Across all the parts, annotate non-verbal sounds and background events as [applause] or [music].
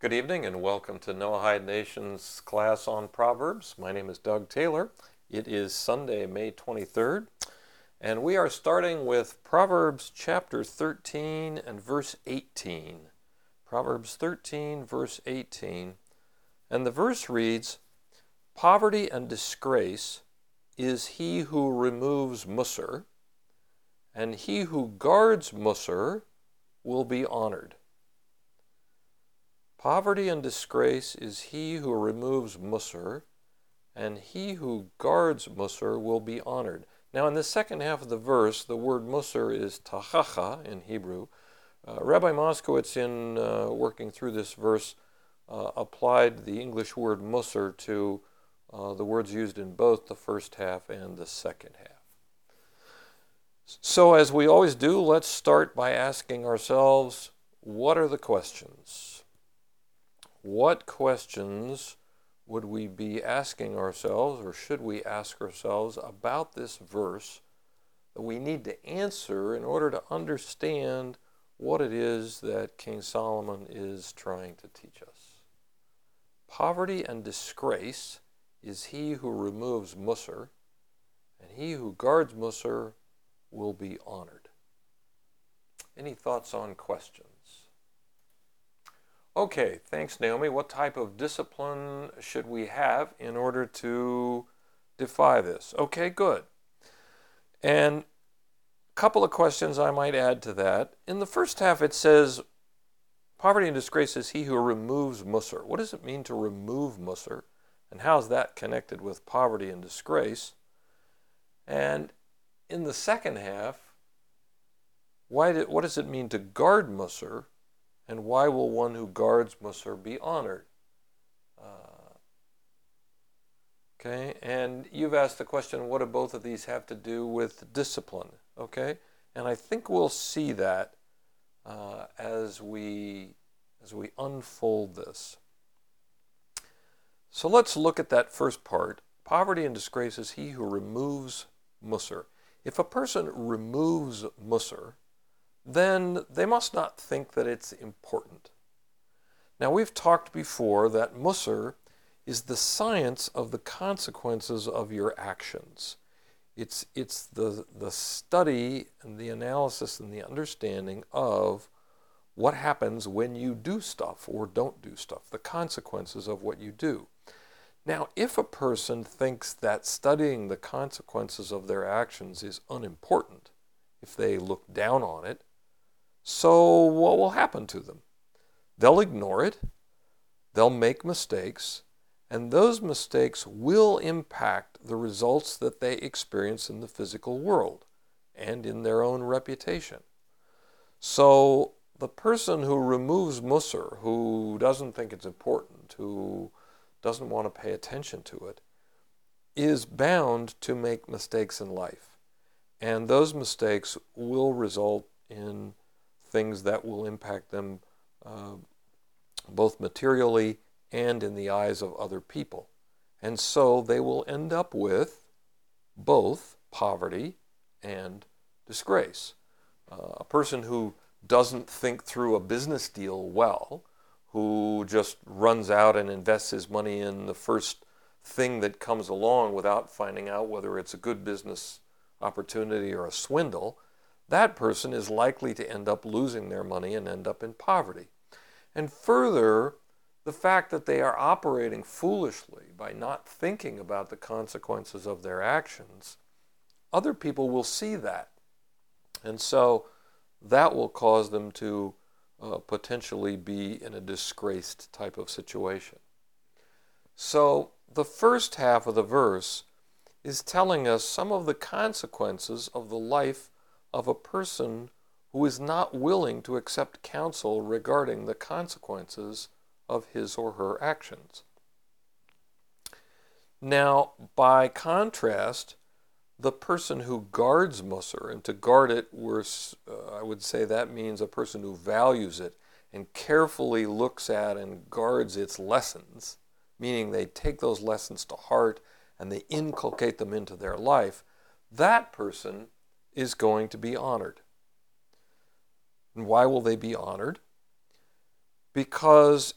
Good evening and welcome to Noahide Nation's class on Proverbs. My name is Doug Taylor. It is Sunday, May 23rd, and we are starting with Proverbs chapter 13 and verse 18. Proverbs 13, verse 18. And the verse reads Poverty and disgrace is he who removes Musser, and he who guards Musser will be honored. Poverty and disgrace is he who removes Musser, and he who guards Musser will be honored. Now, in the second half of the verse, the word Musser is tachacha in Hebrew. Uh, Rabbi Moskowitz, in uh, working through this verse, uh, applied the English word Musser to uh, the words used in both the first half and the second half. So, as we always do, let's start by asking ourselves what are the questions? What questions would we be asking ourselves, or should we ask ourselves about this verse that we need to answer in order to understand what it is that King Solomon is trying to teach us? Poverty and disgrace is he who removes Musser, and he who guards Musser will be honored. Any thoughts on questions? Okay, thanks, Naomi. What type of discipline should we have in order to defy this? Okay, good. And a couple of questions I might add to that. In the first half, it says, Poverty and disgrace is he who removes Musser. What does it mean to remove Musser? And how is that connected with poverty and disgrace? And in the second half, why did, what does it mean to guard Musser? And why will one who guards Musser be honored? Uh, okay, and you've asked the question what do both of these have to do with discipline? Okay, and I think we'll see that uh, as we as we unfold this. So let's look at that first part. Poverty and disgrace is he who removes Musser. If a person removes Musser, then they must not think that it's important. Now, we've talked before that Musser is the science of the consequences of your actions. It's, it's the, the study and the analysis and the understanding of what happens when you do stuff or don't do stuff, the consequences of what you do. Now, if a person thinks that studying the consequences of their actions is unimportant, if they look down on it, so, what will happen to them? They'll ignore it, they'll make mistakes, and those mistakes will impact the results that they experience in the physical world and in their own reputation. So, the person who removes Musser, who doesn't think it's important, who doesn't want to pay attention to it, is bound to make mistakes in life. And those mistakes will result in things that will impact them uh, both materially and in the eyes of other people. And so they will end up with both poverty and disgrace. Uh, a person who doesn't think through a business deal well, who just runs out and invests his money in the first thing that comes along without finding out whether it's a good business opportunity or a swindle, that person is likely to end up losing their money and end up in poverty. And further, the fact that they are operating foolishly by not thinking about the consequences of their actions, other people will see that. And so that will cause them to uh, potentially be in a disgraced type of situation. So the first half of the verse is telling us some of the consequences of the life of a person who is not willing to accept counsel regarding the consequences of his or her actions. Now, by contrast, the person who guards Musser, and to guard it, uh, I would say that means a person who values it and carefully looks at and guards its lessons, meaning they take those lessons to heart and they inculcate them into their life, that person is going to be honored. And why will they be honored? Because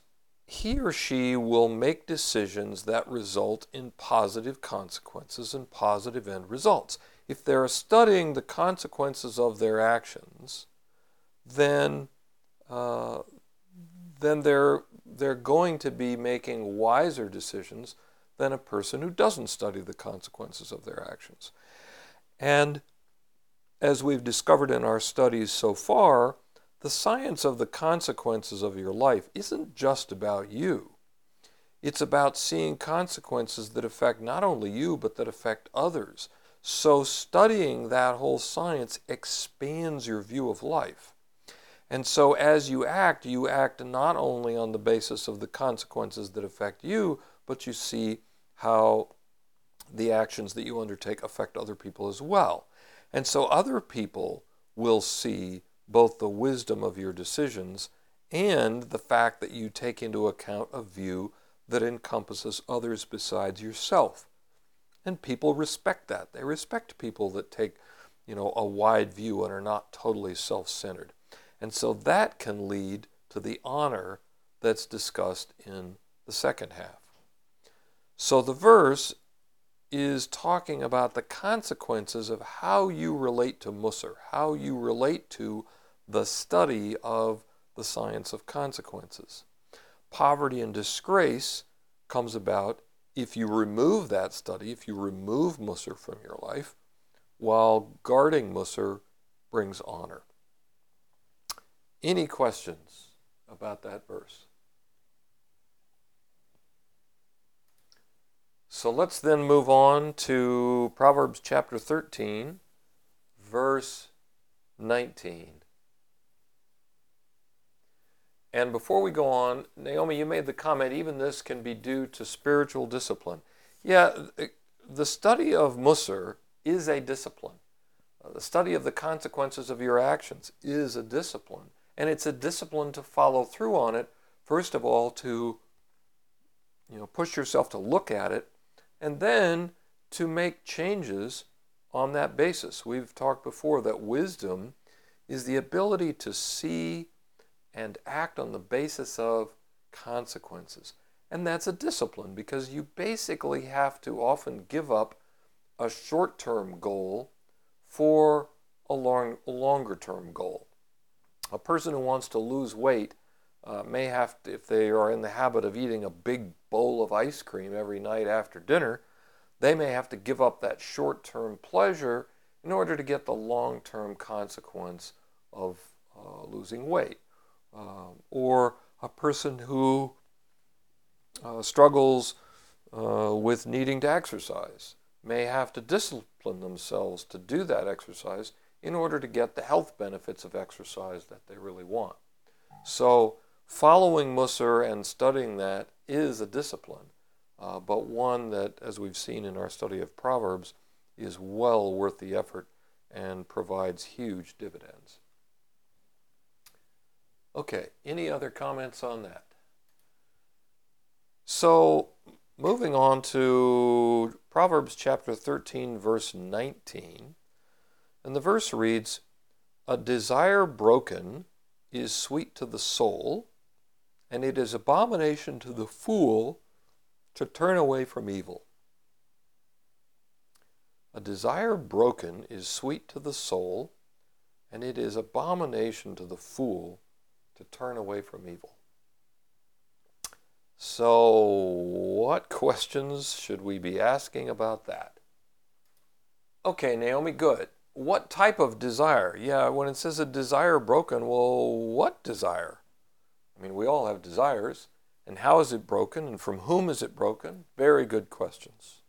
he or she will make decisions that result in positive consequences and positive end results. If they're studying the consequences of their actions, then uh, then they're they're going to be making wiser decisions than a person who doesn't study the consequences of their actions. And as we've discovered in our studies so far, the science of the consequences of your life isn't just about you. It's about seeing consequences that affect not only you, but that affect others. So, studying that whole science expands your view of life. And so, as you act, you act not only on the basis of the consequences that affect you, but you see how the actions that you undertake affect other people as well. And so, other people will see both the wisdom of your decisions and the fact that you take into account a view that encompasses others besides yourself. And people respect that. They respect people that take, you know, a wide view and are not totally self-centered. And so that can lead to the honor that's discussed in the second half. So the verse is talking about the consequences of how you relate to Musar, how you relate to the study of the science of consequences. Poverty and disgrace comes about if you remove that study, if you remove Musar from your life, while guarding Musar brings honor. Any questions about that verse? So let's then move on to Proverbs chapter 13, verse 19. And before we go on, Naomi, you made the comment even this can be due to spiritual discipline. Yeah, the study of Musar is a discipline. Uh, the study of the consequences of your actions is a discipline. And it's a discipline to follow through on it, first of all, to you know, push yourself to look at it, and then to make changes on that basis. We've talked before that wisdom is the ability to see and act on the basis of consequences. And that's a discipline because you basically have to often give up a short term goal for a long, longer term goal. A person who wants to lose weight uh, may have to, if they are in the habit of eating a big bowl of ice cream every night after dinner, they may have to give up that short term pleasure in order to get the long term consequence of uh, losing weight um, or a person who uh, struggles uh, with needing to exercise may have to discipline themselves to do that exercise in order to get the health benefits of exercise that they really want. So, following Musser and studying that is a discipline, uh, but one that, as we've seen in our study of Proverbs, is well worth the effort and provides huge dividends. Okay, any other comments on that? So, moving on to Proverbs chapter 13, verse 19. And the verse reads A desire broken is sweet to the soul, and it is abomination to the fool to turn away from evil. A desire broken is sweet to the soul, and it is abomination to the fool to turn away from evil. So, what questions should we be asking about that? Okay, Naomi, good. What type of desire? Yeah, when it says a desire broken, well, what desire? I mean, we all have desires. And how is it broken? And from whom is it broken? Very good questions.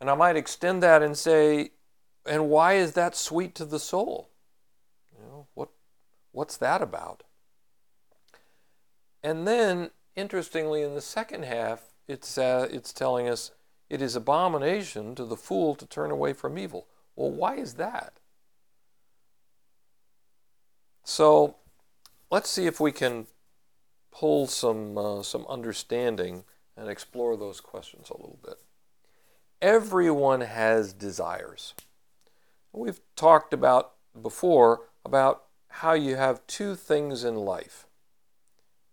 And I might extend that and say, and why is that sweet to the soul? You know, what What's that about? And then, interestingly, in the second half, it's, uh, it's telling us it is abomination to the fool to turn away from evil. Well, why is that? So let's see if we can pull some, uh, some understanding and explore those questions a little bit. Everyone has desires. We've talked about before about how you have two things in life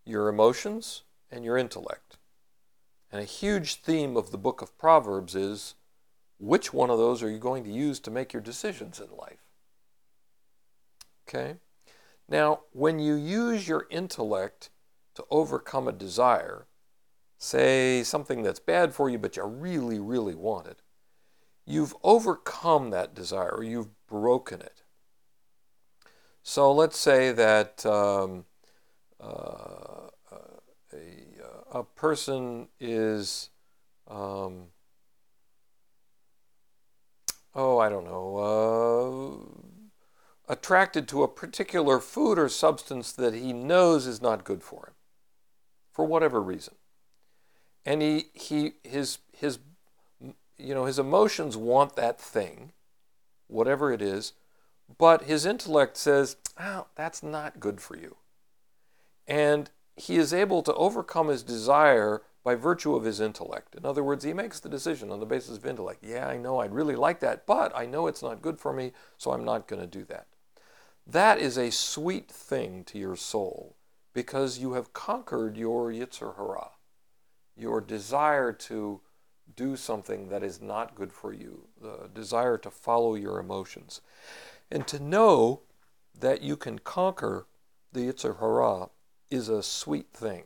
your emotions and your intellect. And a huge theme of the book of Proverbs is which one of those are you going to use to make your decisions in life? Okay? Now, when you use your intellect to overcome a desire, say something that's bad for you but you really, really want it, you've overcome that desire or you've broken it. So let's say that um, uh, a, uh, a, person is, um, oh, I don't know, uh, attracted to a particular food or substance that he knows is not good for him, for whatever reason. And he, he, his, his, you know, his emotions want that thing, whatever it is, but his intellect says, oh, that's not good for you. And he is able to overcome his desire by virtue of his intellect. In other words, he makes the decision on the basis of intellect. Yeah, I know I'd really like that, but I know it's not good for me, so I'm not going to do that. That is a sweet thing to your soul because you have conquered your Yetzer Hara, your desire to do something that is not good for you, the desire to follow your emotions. And to know that you can conquer the Yetzer Hara is a sweet thing.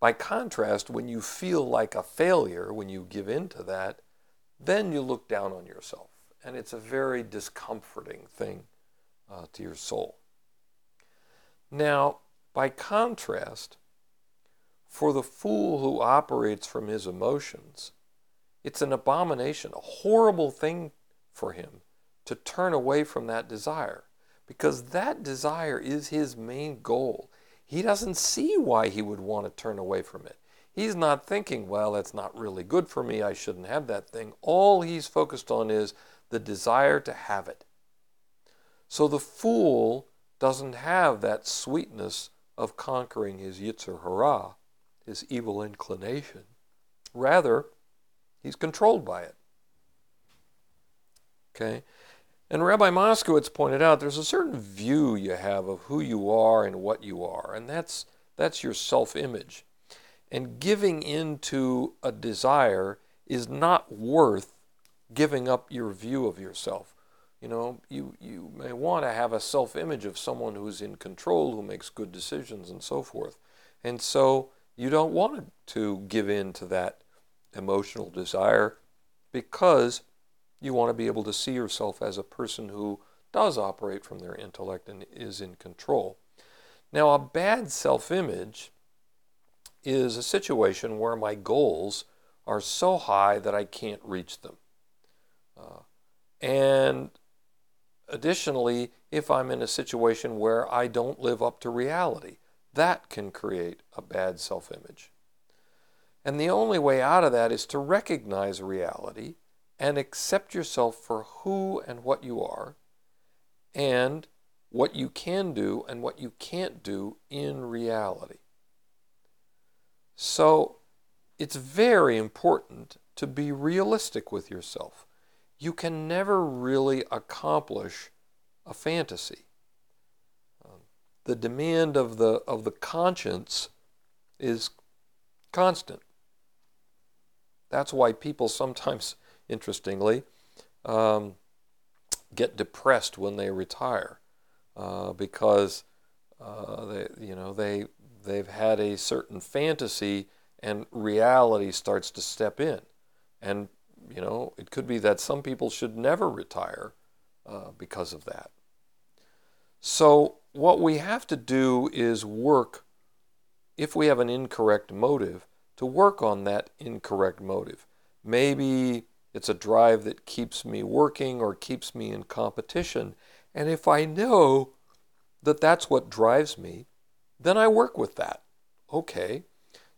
By contrast, when you feel like a failure, when you give in to that, then you look down on yourself. And it's a very discomforting thing uh, to your soul. Now, by contrast, for the fool who operates from his emotions, it's an abomination, a horrible thing for him to turn away from that desire because that desire is his main goal. He doesn't see why he would want to turn away from it. He's not thinking, well, that's not really good for me. I shouldn't have that thing. All he's focused on is the desire to have it. So the fool doesn't have that sweetness of conquering his Yetzer Hara, his evil inclination. Rather, he's controlled by it. Okay? And Rabbi Moskowitz pointed out there's a certain view you have of who you are and what you are, and that's, that's your self image. And giving into a desire is not worth giving up your view of yourself. You know, you, you may want to have a self image of someone who's in control, who makes good decisions, and so forth. And so you don't want to give in to that emotional desire because you want to be able to see yourself as a person who does operate from their intellect and is in control. Now, a bad self image is a situation where my goals are so high that I can't reach them. Uh, and additionally, if I'm in a situation where I don't live up to reality, that can create a bad self image. And the only way out of that is to recognize reality and accept yourself for who and what you are and what you can do and what you can't do in reality. So it's very important to be realistic with yourself. You can never really accomplish a fantasy. Um, the demand of the, of the conscience is constant. That's why people sometimes [laughs] interestingly, um, get depressed when they retire uh, because uh, they, you know, they they've had a certain fantasy and reality starts to step in, and you know, it could be that some people should never retire uh, because of that. So what we have to do is work, if we have an incorrect motive, to work on that incorrect motive. Maybe it's a drive that keeps me working or keeps me in competition. And if I know that that's what drives me, then I work with that. Okay,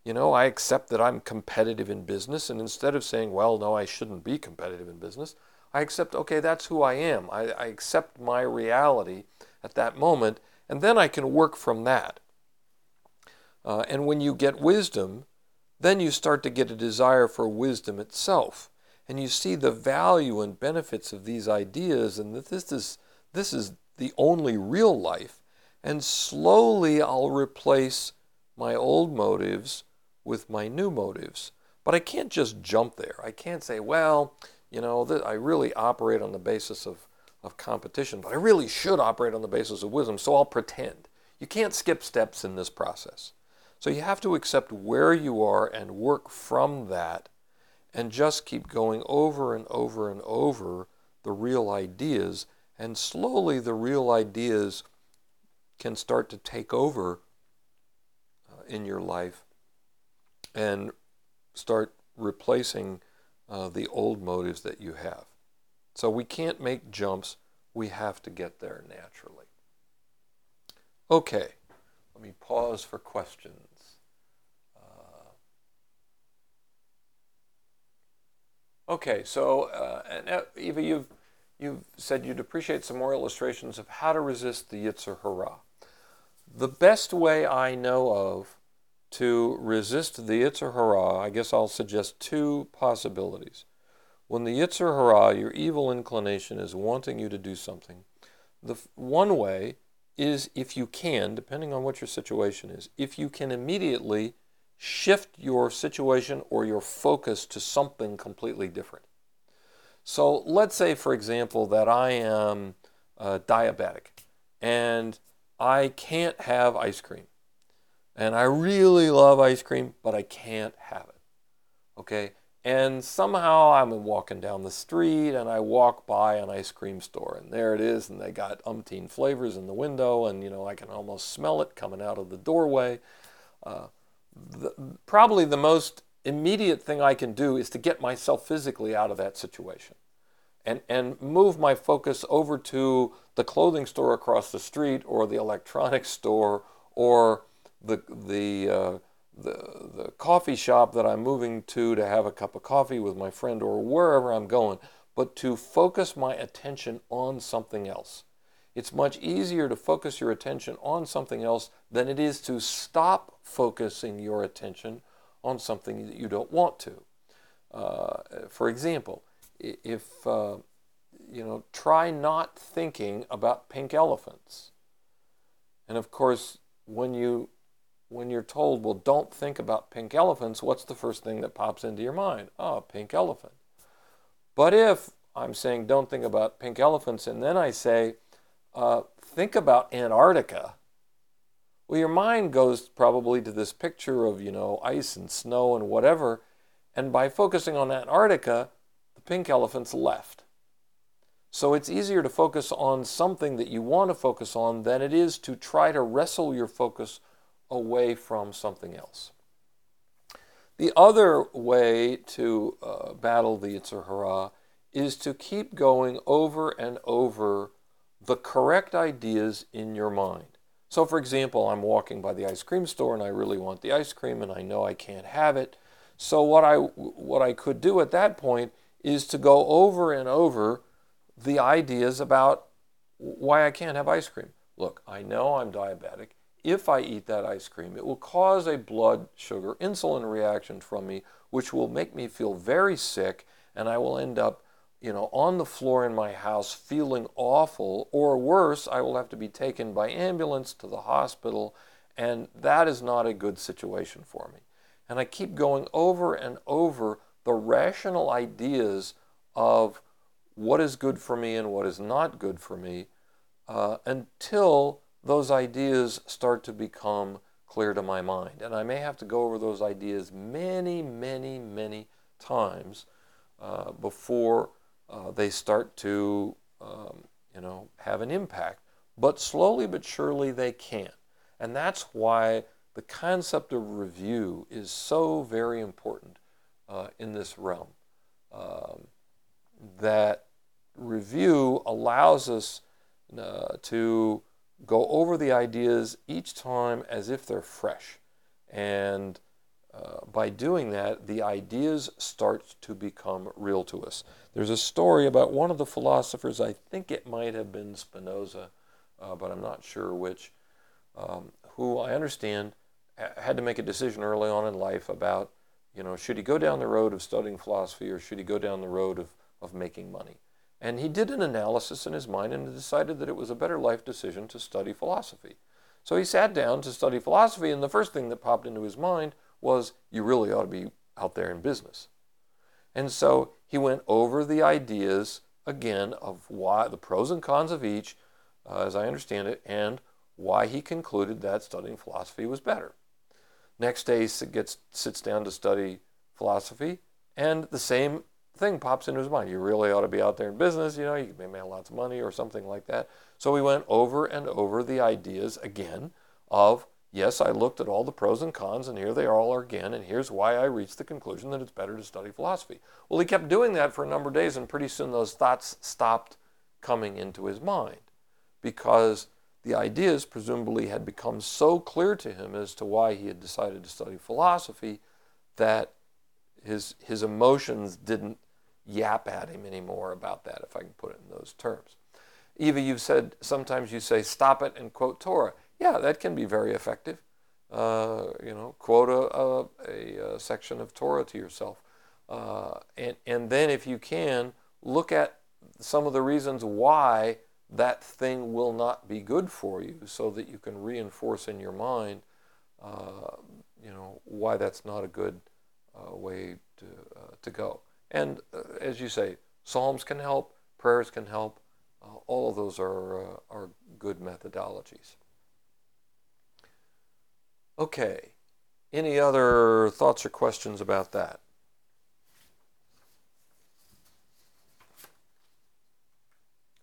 you know, I accept that I'm competitive in business, and instead of saying, well, no, I shouldn't be competitive in business, I accept, okay, that's who I am. I, I accept my reality at that moment, and then I can work from that. Uh, and when you get wisdom, then you start to get a desire for wisdom itself and you see the value and benefits of these ideas and that this is this is the only real life And slowly I'll replace my old motives with my new motives. But I can't just jump there. I can't say, well, you know, I really operate on the basis of, of competition, but I really should operate on the basis of wisdom, so I'll pretend. You can't skip steps in this process. So you have to accept where you are and work from that and just keep going over and over and over the real ideas. And slowly the real ideas can start to take over uh, in your life and start replacing uh, the old motives that you have. So we can't make jumps, we have to get there naturally. Okay, let me pause for questions. Okay, so uh, and, uh, Eva, you've you've said you'd appreciate some more illustrations of how to resist the Yetzer Hara. The best way I know of to resist the Yetzer Hara, I guess I'll suggest two possibilities. When the Yetzer Hara, your evil inclination, is wanting you to do something, the one way is if you can, depending on what your situation is, if you can immediately shift your situation or your focus to something completely different. So let's say, for example, that I am uh, diabetic and I can't have ice cream. And I really love ice cream, but I can't have it. Okay? And somehow I'm walking down the street and I walk by an ice cream store and there it is and they got umpteen flavors in the window and you know I can almost smell it coming out of the doorway. Uh, the, probably the most immediate thing I can do is to get myself physically out of that situation and, and move my focus over to the clothing store across the street or the electronics store or the, the, uh, the, the coffee shop that I'm moving to to have a cup of coffee with my friend or wherever I'm going, but to focus my attention on something else. It's much easier to focus your attention on something else than it is to stop focusing your attention on something that you don't want to. Uh, for example, if uh, you know, try not thinking about pink elephants. And of course, when you when you're told, well, don't think about pink elephants, what's the first thing that pops into your mind? Oh, pink elephant. But if I'm saying don't think about pink elephants, and then I say, uh, think about Antarctica. Well, your mind goes probably to this picture of, you know, ice and snow and whatever. And by focusing on Antarctica, the pink elephant's left. So it's easier to focus on something that you want to focus on than it is to try to wrestle your focus away from something else. The other way to uh, battle the Yetzer Hara is to keep going over and over the correct ideas in your mind. So, for example, I'm walking by the ice cream store and I really want the ice cream and I know I can't have it. So, what I, what I could do at that point is to go over and over the ideas about why I can't have ice cream. Look, I know I'm diabetic. If I eat that ice cream, it will cause a blood sugar insulin reaction from me, which will make me feel very sick, and I will end up you know, on the floor in my house feeling awful, or worse, I will have to be taken by ambulance to the hospital, and that is not a good situation for me. And I keep going over and over the rational ideas of what is good for me and what is not good for me uh, until those ideas start to become clear to my mind. And I may have to go over those ideas many, many, many times uh, before uh, they start to, um, you know, have an impact. But slowly but surely they can. And that's why the concept of review is so very important uh, in this realm. Um, that review allows us uh, to go over the ideas each time as if they're fresh. And uh, by doing that, the ideas start to become real to us. There's a story about one of the philosophers, I think it might have been Spinoza, uh, but I'm not sure which, um, who I understand had to make a decision early on in life about, you know, should he go down the road of studying philosophy or should he go down the road of, of making money? And he did an analysis in his mind and decided that it was a better life decision to study philosophy. So he sat down to study philosophy, and the first thing that popped into his mind was, you really ought to be out there in business. And so he went over the ideas again of why the pros and cons of each, uh, as I understand it, and why he concluded that studying philosophy was better. Next day, he gets, sits down to study philosophy, and the same thing pops into his mind. You really ought to be out there in business, you know, you can make lots of money or something like that. So we went over and over the ideas again of, yes, I looked at all the pros and cons, and here they all are again, and here's why I reached the conclusion that it's better to study philosophy. Well, he kept doing that for a number of days, and pretty soon those thoughts stopped coming into his mind because the ideas presumably had become so clear to him as to why he had decided to study philosophy that his, his emotions didn't yap at him anymore about that, if I can put it in those terms. Eva, you've said sometimes you say, stop it and quote Torah. Yeah, that can be very effective. Uh, you know, quote a, a, a, section of Torah to yourself. Uh, and, and then, if you can, look at some of the reasons why that thing will not be good for you so that you can reinforce in your mind, uh, you know, why that's not a good uh, way to, uh, to go. And uh, as you say, Psalms can help, prayers can help. Uh, all of those are, uh, are good methodologies. Okay, any other thoughts or questions about that?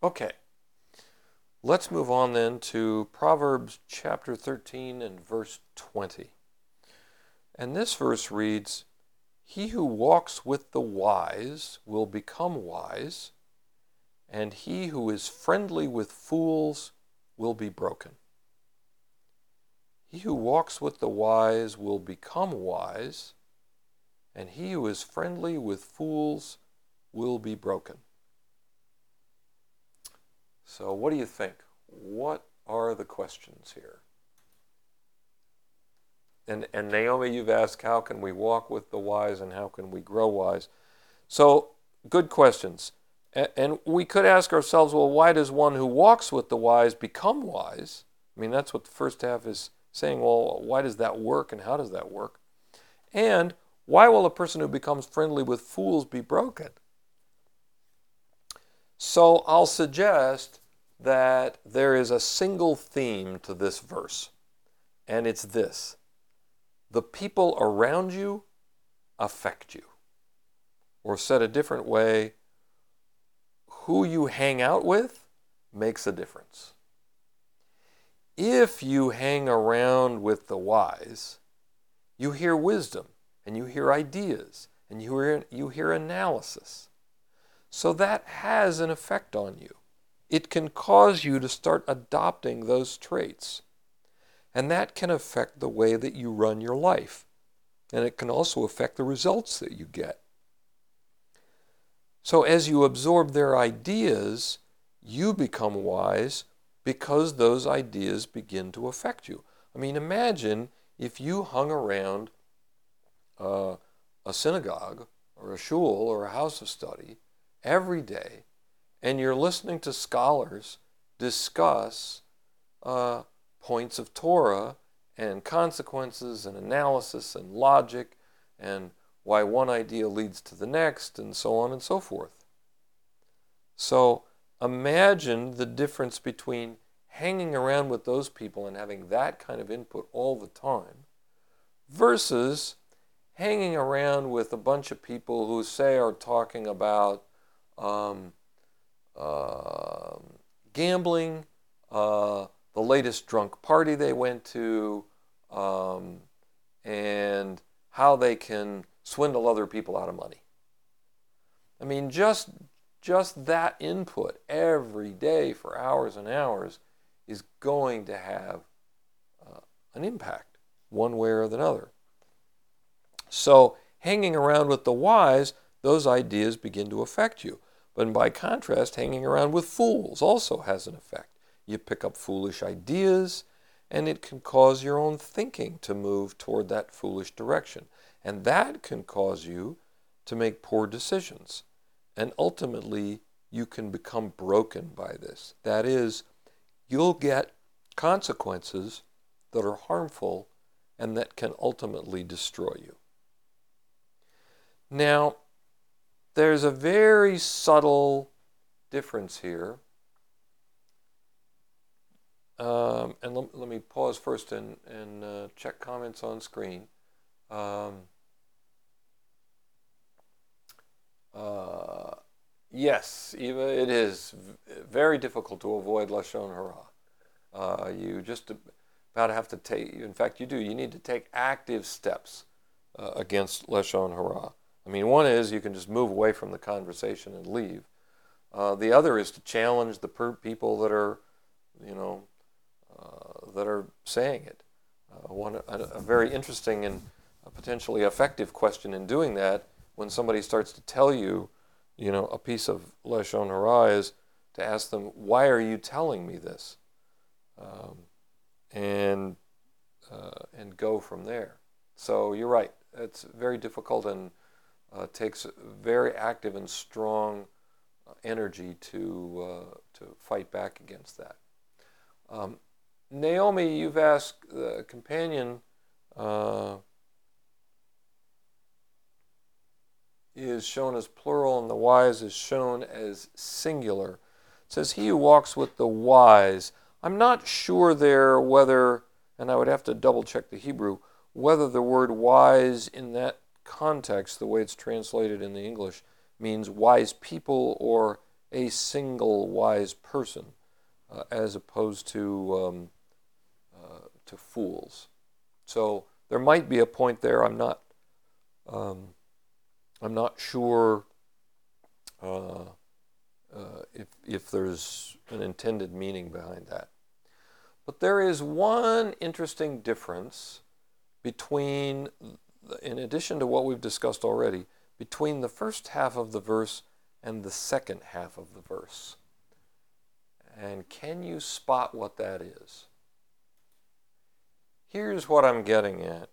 Okay, let's move on then to Proverbs chapter 13 and verse 20. And this verse reads, he who walks with the wise will become wise, and he who is friendly with fools will be broken. He who walks with the wise will become wise, and he who is friendly with fools will be broken. So, what do you think? What are the questions here? And, and Naomi, you've asked, how can we walk with the wise and how can we grow wise? So, good questions. And we could ask ourselves, well, why does one who walks with the wise become wise? I mean, that's what the first half is saying. Well, why does that work and how does that work? And why will a person who becomes friendly with fools be broken? So I'll suggest that there is a single theme to this verse, and it's this the people around you affect you. Or said a different way, who you hang out with makes a difference. If you hang around with the wise, you hear wisdom and you hear ideas and you hear, you hear analysis. So that has an effect on you. It can cause you to start adopting those traits. And that can affect the way that you run your life. And it can also affect the results that you get. So as you absorb their ideas, you become wise because those ideas begin to affect you. I mean, imagine if you hung around uh, a synagogue or a shul or a house of study every day and you're listening to scholars discuss uh, points of Torah and consequences and analysis and logic and why one idea leads to the next and so on and so forth. So imagine the difference between hanging around with those people and having that kind of input all the time versus hanging around with a bunch of people who say are talking about um, uh, gambling, uh, the latest drunk party they went to, um, and how they can swindle other people out of money. I mean, just just that input every day for hours and hours is going to have uh, an impact one way or another. So, hanging around with the wise, those ideas begin to affect you. But by contrast, hanging around with fools also has an effect. You pick up foolish ideas, and it can cause your own thinking to move toward that foolish direction. And that can cause you to make poor decisions. And ultimately, you can become broken by this. That is, you'll get consequences that are harmful and that can ultimately destroy you. Now, there's a very subtle difference here. Um, and let, let, me pause first and, and uh, check comments on screen. Um, uh, yes, Eva, it is very difficult to avoid Lashon Hara. Uh, you just about have to take, in fact, you do, you need to take active steps uh, against Lashon Hara. I mean, one is you can just move away from the conversation and leave. Uh, the other is to challenge the per- people that are, you know, that are saying it. Uh, one, a, a, very interesting and potentially effective question in doing that, when somebody starts to tell you, you know, a piece of Lashon Hara is to ask them, why are you telling me this? Um, and, uh, and go from there. So you're right. It's very difficult and uh, takes very active and strong uh, energy to, uh, to fight back against that. Um, Naomi, you've asked the companion uh, is shown as plural and the wise is shown as singular. It says, He who walks with the wise. I'm not sure there whether, and I would have to double check the Hebrew, whether the word wise in that context, the way it's translated in the English, means wise people or a single wise person, uh, as opposed to um, to fools. So there might be a point there. I'm not. Um, I'm not sure uh, uh if if there's an intended meaning behind that. But there is one interesting difference between in addition to what we've discussed already, between the first half of the verse and the second half of the verse. And can you spot what that is? Here's what I'm getting at.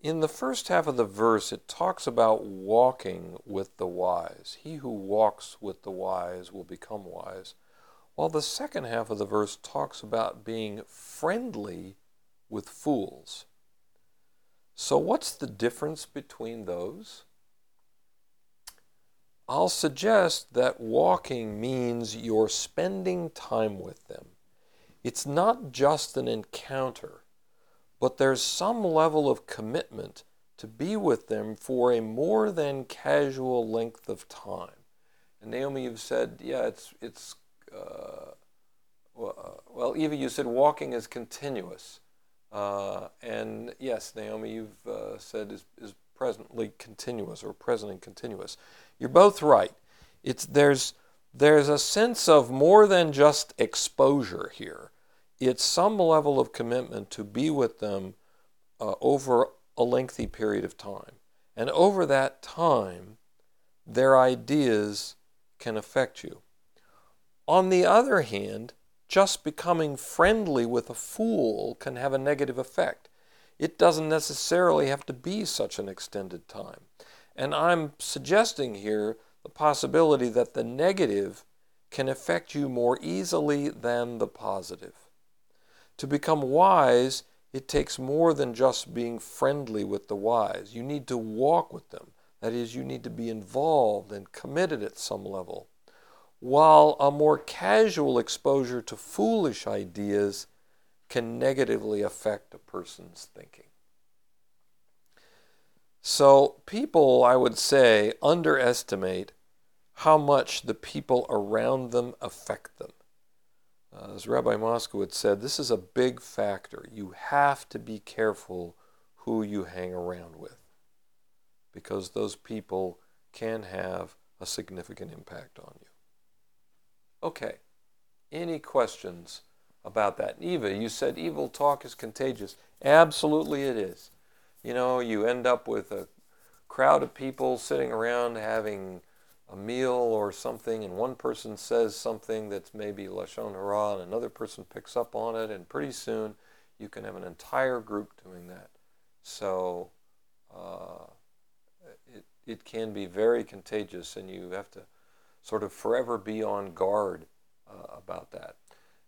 In the first half of the verse, it talks about walking with the wise. He who walks with the wise will become wise. While the second half of the verse talks about being friendly with fools. So, what's the difference between those? I'll suggest that walking means you're spending time with them. It's not just an encounter, but there's some level of commitment to be with them for a more than casual length of time. And Naomi, you've said, yeah, it's, it's uh, well, Eva, you said walking is continuous. Uh, and yes, Naomi, you've uh, said is, is presently continuous or present and continuous. You're both right. It's there's there's a sense of more than just exposure here. It's some level of commitment to be with them uh, over a lengthy period of time, and over that time, their ideas can affect you. On the other hand, just becoming friendly with a fool can have a negative effect. It doesn't necessarily have to be such an extended time. And I'm suggesting here the possibility that the negative can affect you more easily than the positive. To become wise, it takes more than just being friendly with the wise. You need to walk with them. That is, you need to be involved and committed at some level while a more casual exposure to foolish ideas can negatively affect a person's thinking. So, people, I would say, underestimate how much the people around them affect them. Uh, as Rabbi Moskowitz said, this is a big factor. You have to be careful who you hang around with because those people can have a significant impact on you. Okay. Any questions about that? Eva, you said evil talk is contagious. Absolutely it is. You know, you end up with a crowd of people sitting around having a meal or something, and one person says something that's maybe Lashon Hara, and another person picks up on it, and pretty soon you can have an entire group doing that. So uh, it, it can be very contagious, and you have to sort of forever be on guard uh, about that.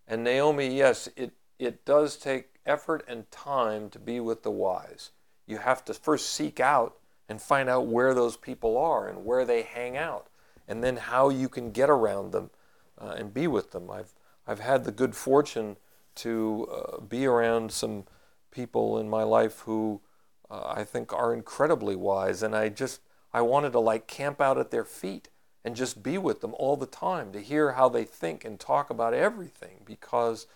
And Naomi, yes, it, it does take effort and time to be with the wise. You have to first seek out and find out where those people are and where they hang out, and then how you can get around them uh, and be with them. I've I've had the good fortune to uh, be around some people in my life who uh, I think are incredibly wise, and I just I wanted to like camp out at their feet and just be with them all the time to hear how they think and talk about everything because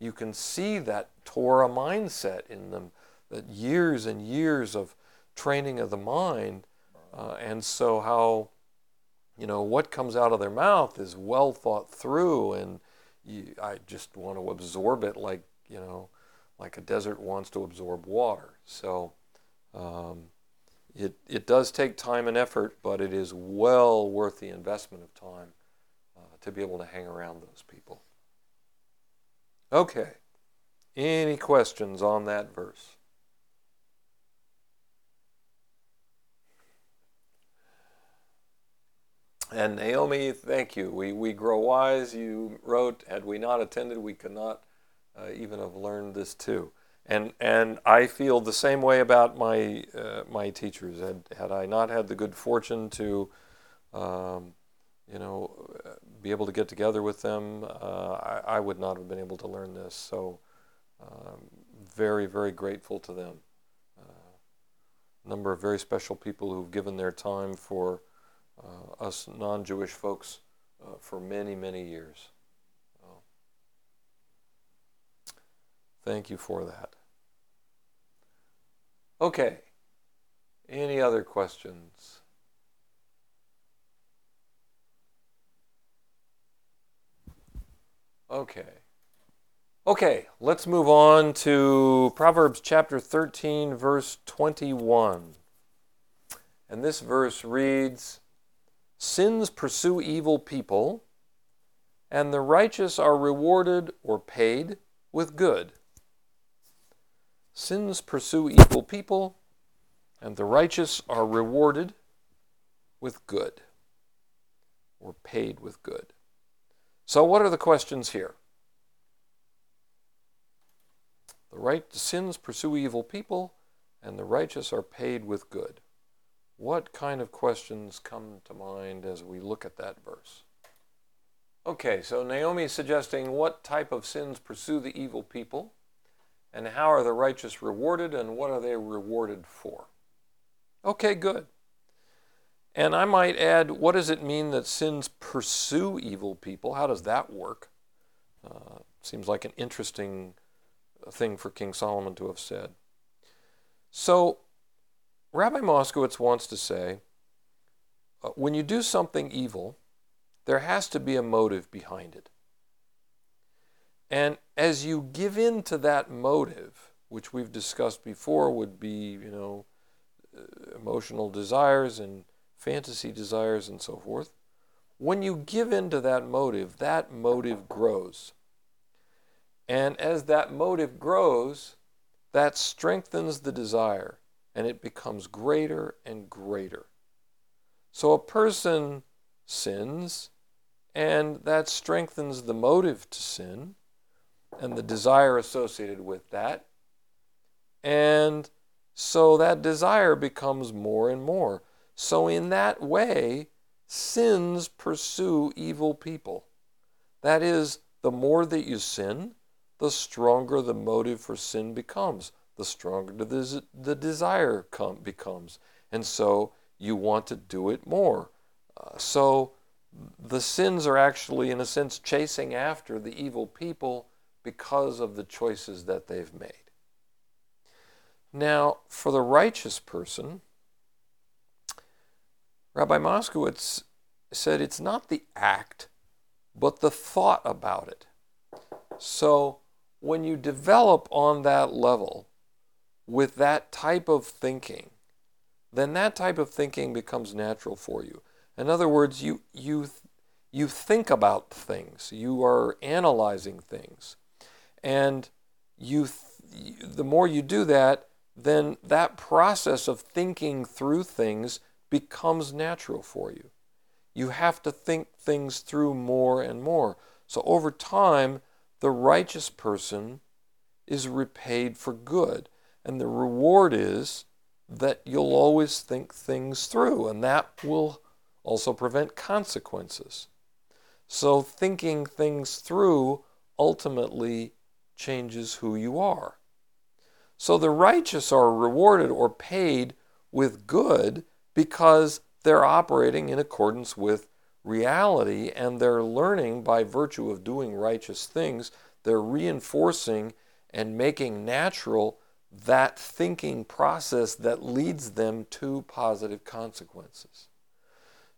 you can see that Torah mindset in them, that years and years of training of the mind, uh, and so how you know what comes out of their mouth is well thought through, and you, I just want to absorb it like you know, like a desert wants to absorb water. So. Um, it, it does take time and effort, but it is well worth the investment of time uh, to be able to hang around those people. Okay, any questions on that verse? And Naomi, thank you. We, we grow wise, you wrote, had we not attended, we could not uh, even have learned this too and and I feel the same way about my uh, my teachers. Had had I not had the good fortune to, um, you know, be able to get together with them, uh, I, I, would not have been able to learn this. So, um, very very grateful to them. A uh, number of very special people who've given their time for uh, us non-Jewish folks uh, for many many years. Thank you for that. Okay. Any other questions? Okay. Okay, let's move on to Proverbs chapter 13, verse 21. And this verse reads Sins pursue evil people, and the righteous are rewarded or paid with good. Sins pursue evil people, and the righteous are rewarded with good, or paid with good. So, what are the questions here? The right sins pursue evil people, and the righteous are paid with good. What kind of questions come to mind as we look at that verse? Okay, so Naomi is suggesting what type of sins pursue the evil people and how are the righteous rewarded and what are they rewarded for? Okay, good. And I might add, what does it mean that sins pursue evil people? How does that work? Uh, seems like an interesting thing for King Solomon to have said. So, Rabbi Moskowitz wants to say uh, when you do something evil, there has to be a motive behind it. And as you give in to that motive, which we've discussed before would be, you know, uh, emotional desires and fantasy desires and so forth, when you give in to that motive, that motive grows. And as that motive grows, that strengthens the desire and it becomes greater and greater. So a person sins, and that strengthens the motive to sin and the desire associated with that. And so that desire becomes more and more. So, in that way, sins pursue evil people. That is, the more that you sin, the stronger the motive for sin becomes, the stronger the, the desire come, becomes. And so you want to do it more. Uh, so the sins are actually, in a sense, chasing after the evil people because of the choices that they've made. Now, for the righteous person, Rabbi Moskowitz said it's not the act, but the thought about it. So, when you develop on that level with that type of thinking, then that type of thinking becomes natural for you. In other words, you, you, you think about things, you are analyzing things. And you, the more you do that, then that process of thinking through things becomes natural for you. You have to think things through more and more. So over time, the righteous person is repaid for good. And the reward is that you'll always think things through, and that will also prevent consequences. So, thinking things through ultimately changes who you are. So, the righteous are rewarded or paid with good because they're operating in accordance with reality and they're learning by virtue of doing righteous things. They're reinforcing and making natural that thinking process that leads them to positive consequences.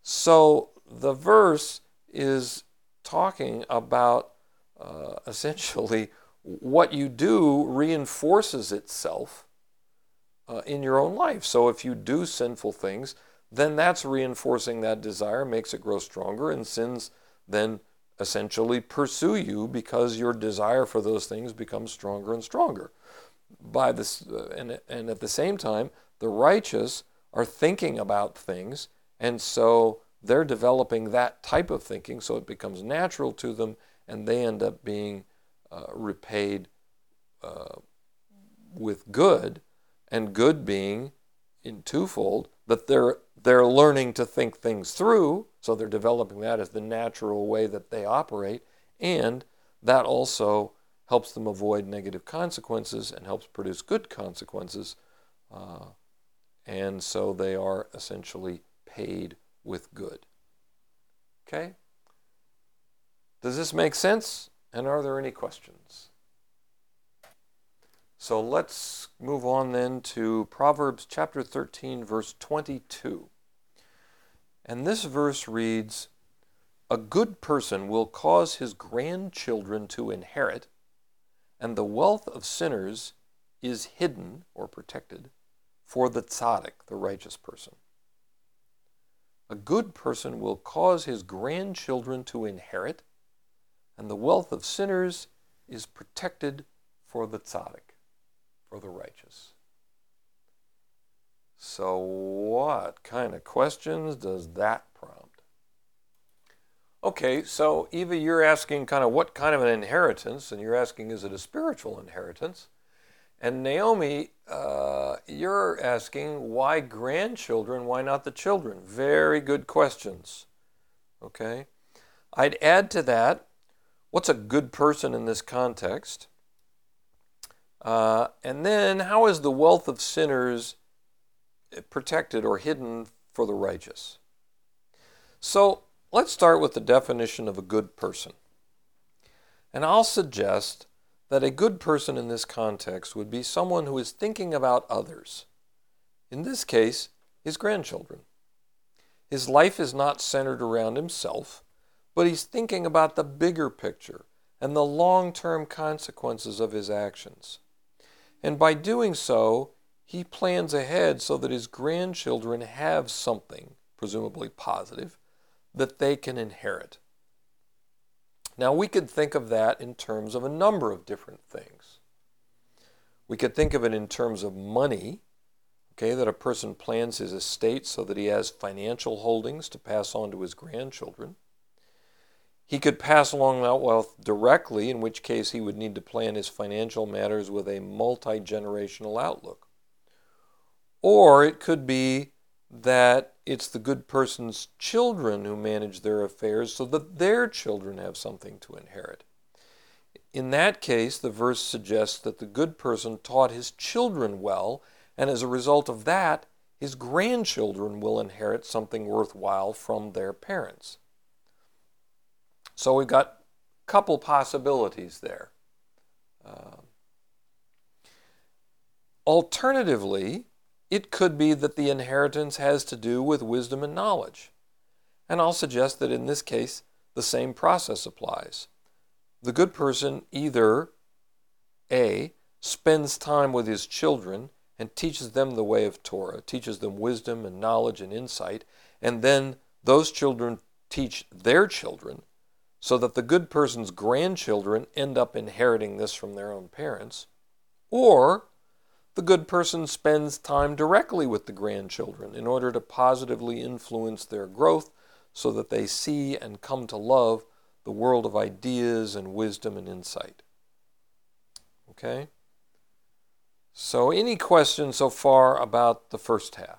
So the verse is talking about uh, essentially what you do reinforces itself uh, in your own life. So if you do sinful things, then that's reinforcing that desire, makes it grow stronger, and sins then essentially pursue you because your desire for those things becomes stronger and stronger. By this, uh, and, and at the same time, the righteous are thinking about things, and so they're developing that type of thinking, so it becomes natural to them, and they end up being uh, repaid uh, with good, and good being in twofold that they're they're learning to think things through, so they're developing that as the natural way that they operate, and that also helps them avoid negative consequences and helps produce good consequences. Uh, and so they are essentially paid with good. Okay? Does this make sense? And are there any questions? So let's move on then to Proverbs chapter 13, verse 22. And this verse reads A good person will cause his grandchildren to inherit, and the wealth of sinners is hidden or protected for the tzaddik, the righteous person. A good person will cause his grandchildren to inherit, and the wealth of sinners is protected for the tzaddik, for the righteous. So, what kind of questions does that prompt? Okay, so Eva, you're asking kind of what kind of an inheritance, and you're asking is it a spiritual inheritance? And Naomi, uh, you're asking why grandchildren, why not the children? Very good questions. Okay? I'd add to that what's a good person in this context? Uh, and then how is the wealth of sinners protected or hidden for the righteous. So let's start with the definition of a good person. And I'll suggest that a good person in this context would be someone who is thinking about others. In this case, his grandchildren. His life is not centered around himself, but he's thinking about the bigger picture and the long term consequences of his actions. And by doing so, he plans ahead so that his grandchildren have something, presumably positive, that they can inherit. Now, we could think of that in terms of a number of different things. We could think of it in terms of money, okay, that a person plans his estate so that he has financial holdings to pass on to his grandchildren. He could pass along that wealth directly, in which case he would need to plan his financial matters with a multi generational outlook. Or it could be that it's the good person's children who manage their affairs so that their children have something to inherit. In that case, the verse suggests that the good person taught his children well, and as a result of that, his grandchildren will inherit something worthwhile from their parents. So we've got a couple possibilities there. Uh, alternatively, it could be that the inheritance has to do with wisdom and knowledge. And I'll suggest that in this case, the same process applies. The good person either A, spends time with his children and teaches them the way of Torah, teaches them wisdom and knowledge and insight, and then those children teach their children, so that the good person's grandchildren end up inheriting this from their own parents. Or the good person spends time directly with the grandchildren in order to positively influence their growth so that they see and come to love the world of ideas and wisdom and insight. Okay? So, any questions so far about the first half?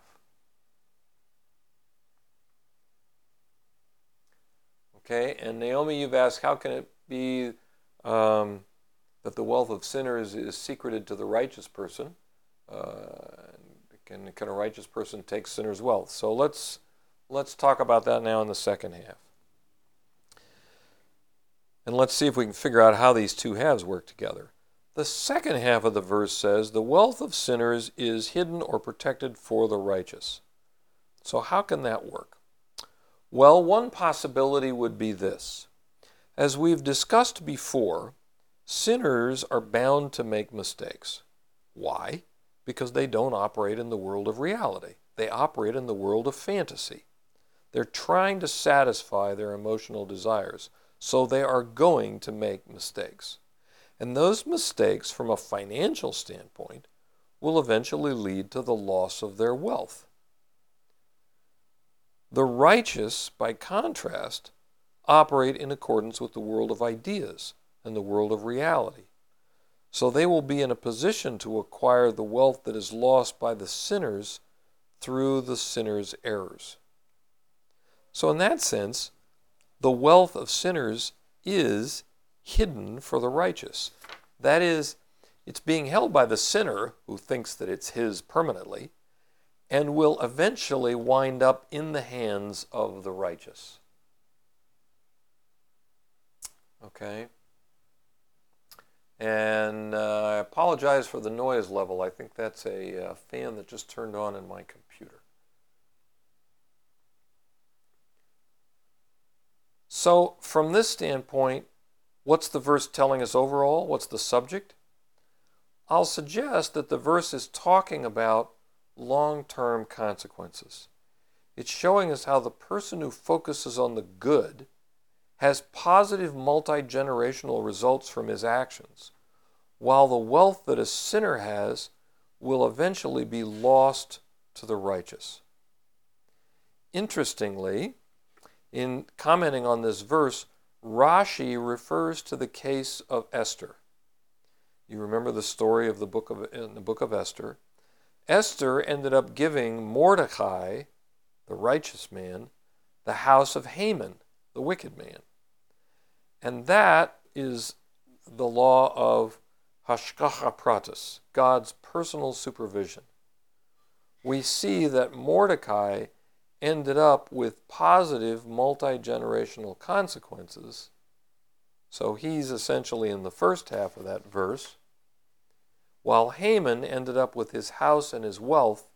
Okay, and Naomi, you've asked, how can it be um, that the wealth of sinners is secreted to the righteous person? Uh, can, can a righteous person take sinners' wealth? So let's let's talk about that now in the second half. And let's see if we can figure out how these two halves work together. The second half of the verse says, The wealth of sinners is hidden or protected for the righteous. So, how can that work? Well, one possibility would be this. As we've discussed before, sinners are bound to make mistakes. Why? Because they don't operate in the world of reality, they operate in the world of fantasy. They're trying to satisfy their emotional desires, so they are going to make mistakes. And those mistakes, from a financial standpoint, will eventually lead to the loss of their wealth. The righteous, by contrast, operate in accordance with the world of ideas and the world of reality. So they will be in a position to acquire the wealth that is lost by the sinners through the sinner's errors. So, in that sense, the wealth of sinners is hidden for the righteous. That is, it's being held by the sinner who thinks that it's his permanently and will eventually wind up in the hands of the righteous. Okay? And uh, I apologize for the noise level. I think that's a uh, fan that just turned on in my computer. So, from this standpoint, what's the verse telling us overall? What's the subject? I'll suggest that the verse is talking about long term consequences. It's showing us how the person who focuses on the good has positive multi generational results from his actions, while the wealth that a sinner has will eventually be lost to the righteous. Interestingly, in commenting on this verse, Rashi refers to the case of Esther. You remember the story of the book of in the book of Esther. Esther ended up giving Mordecai, the righteous man, the house of Haman, the wicked man. And that is the law of Hashgacha Pratis, God's personal supervision. We see that Mordecai ended up with positive multi generational consequences. So he's essentially in the first half of that verse while Haman ended up with his house and his wealth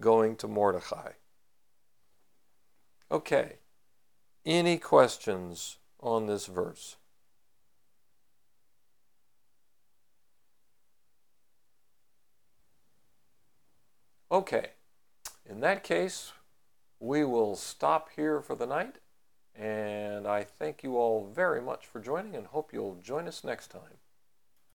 going to Mordecai. Okay, any questions on this verse? Okay, in that case, we will stop here for the night. And I thank you all very much for joining and hope you'll join us next time.